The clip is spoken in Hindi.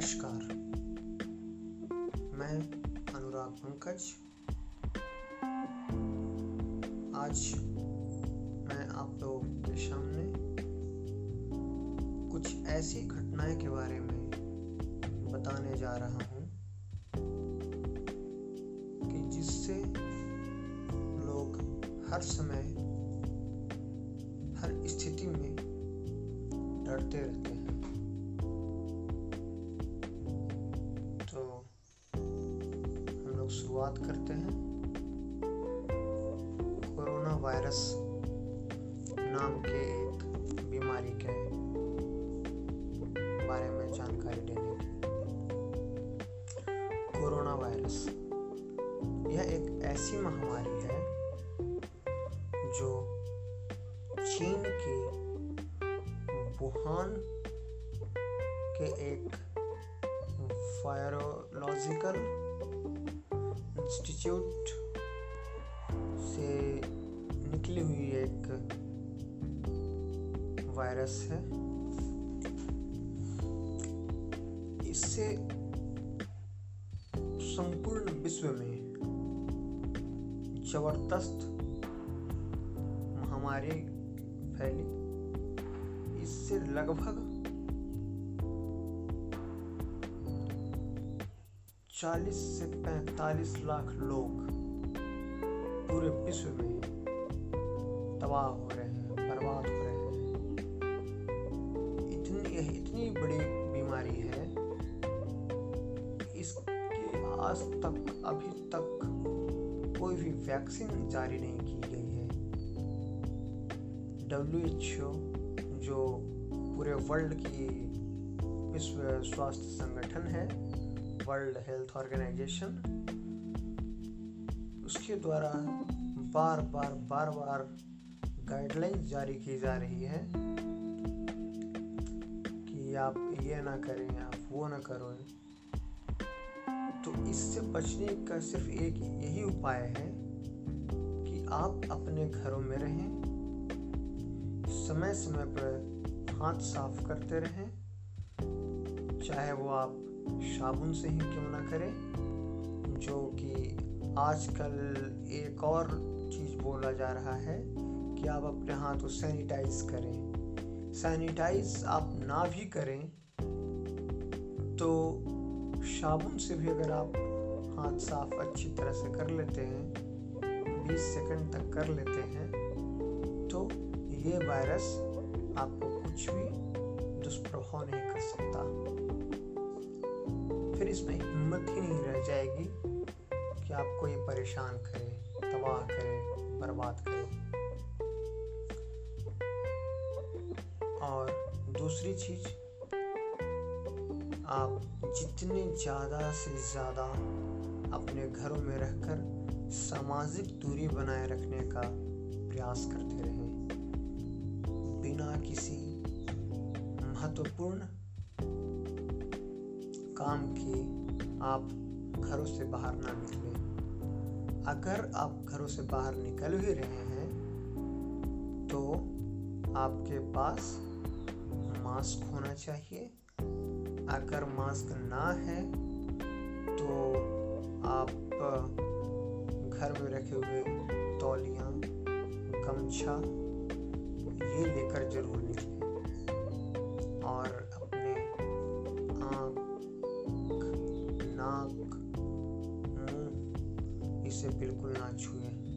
नमस्कार। मैं अनुराग पंकज। आज मैं आप लोगों के सामने कुछ ऐसी घटनाएँ के बारे में बताने जा रहा हूँ कि जिससे लोग हर समय हर स्थिति में डरते रहते हैं। शुरुआत करते हैं। कोरोना वायरस नाम के एक बीमारी के बारे में जानकारी देने की कोरोना वायरस। यह एक ऐसी महामारी है जो चीन के वुहान के एक वायरोलॉजिकल इंस्टीट्यूट से निकली हुई एक वायरस है। इससे संपूर्ण विश्व में ज़बरदस्त महामारी फैली। इससे लगभग 40 से 45 लाख लोग पूरे विश्व में तबाह हो रहे हैं, बर्बाद हो रहे हैं। इतनी यह इतनी बड़ी बीमारी है। इसके आज तक, अभी तक कोई भी वैक्सीन जारी नहीं की गई है। डब्ल्यू एच ओ जो पूरे वर्ल्ड की विश्व स्वास्थ्य संगठन है वर्ल्ड हेल्थ ऑर्गेनाइजेशन, उसके द्वारा बार बार बार बार गाइडलाइन जारी की जा रही है कि आप ये ना करें, आप वो ना करो। तो इससे बचने का सिर्फ़ एक यही उपाय है कि आप अपने घरों में रहें समय समय पर हाथ साफ़ करते रहें, चाहे वो आप साबुन से ही क्यों ना करें, जो कि आजकल एक और चीज़ बोला जा रहा है कि आप अपने हाथ को सैनिटाइज करें। सैनिटाइज आप ना भी करें तो साबुन से भी अगर आप हाथ साफ़ अच्छी तरह से कर लेते हैं 20 सेकंड तक कर लेते हैं तो ये वायरस आपको कुछ भी दुष्प्रभाव नहीं कर सकता। इसमें हिम्मत ही नहीं रह जाएगी कि आपको ये परेशान करे, तबाह करे, बर्बाद करे। और दूसरी चीज़, आप जितने ज़्यादा से ज़्यादा अपने घरों में रहकर सामाजिक दूरी बनाए रखने का प्रयास करते रहें। बिना किसी महत्वपूर्ण काम के आप घरों से बाहर ना निकलें। अगर आप घरों से बाहर निकल भी रहे हैं तो आपके पास मास्क होना चाहिए। अगर मास्क ना है तो आप घर में रखे हुए तौलियाँ, गमछा, ये लेकर ज़रूर निकलें। और अपने आँख नाक इसे बिल्कुल ना छुएँ।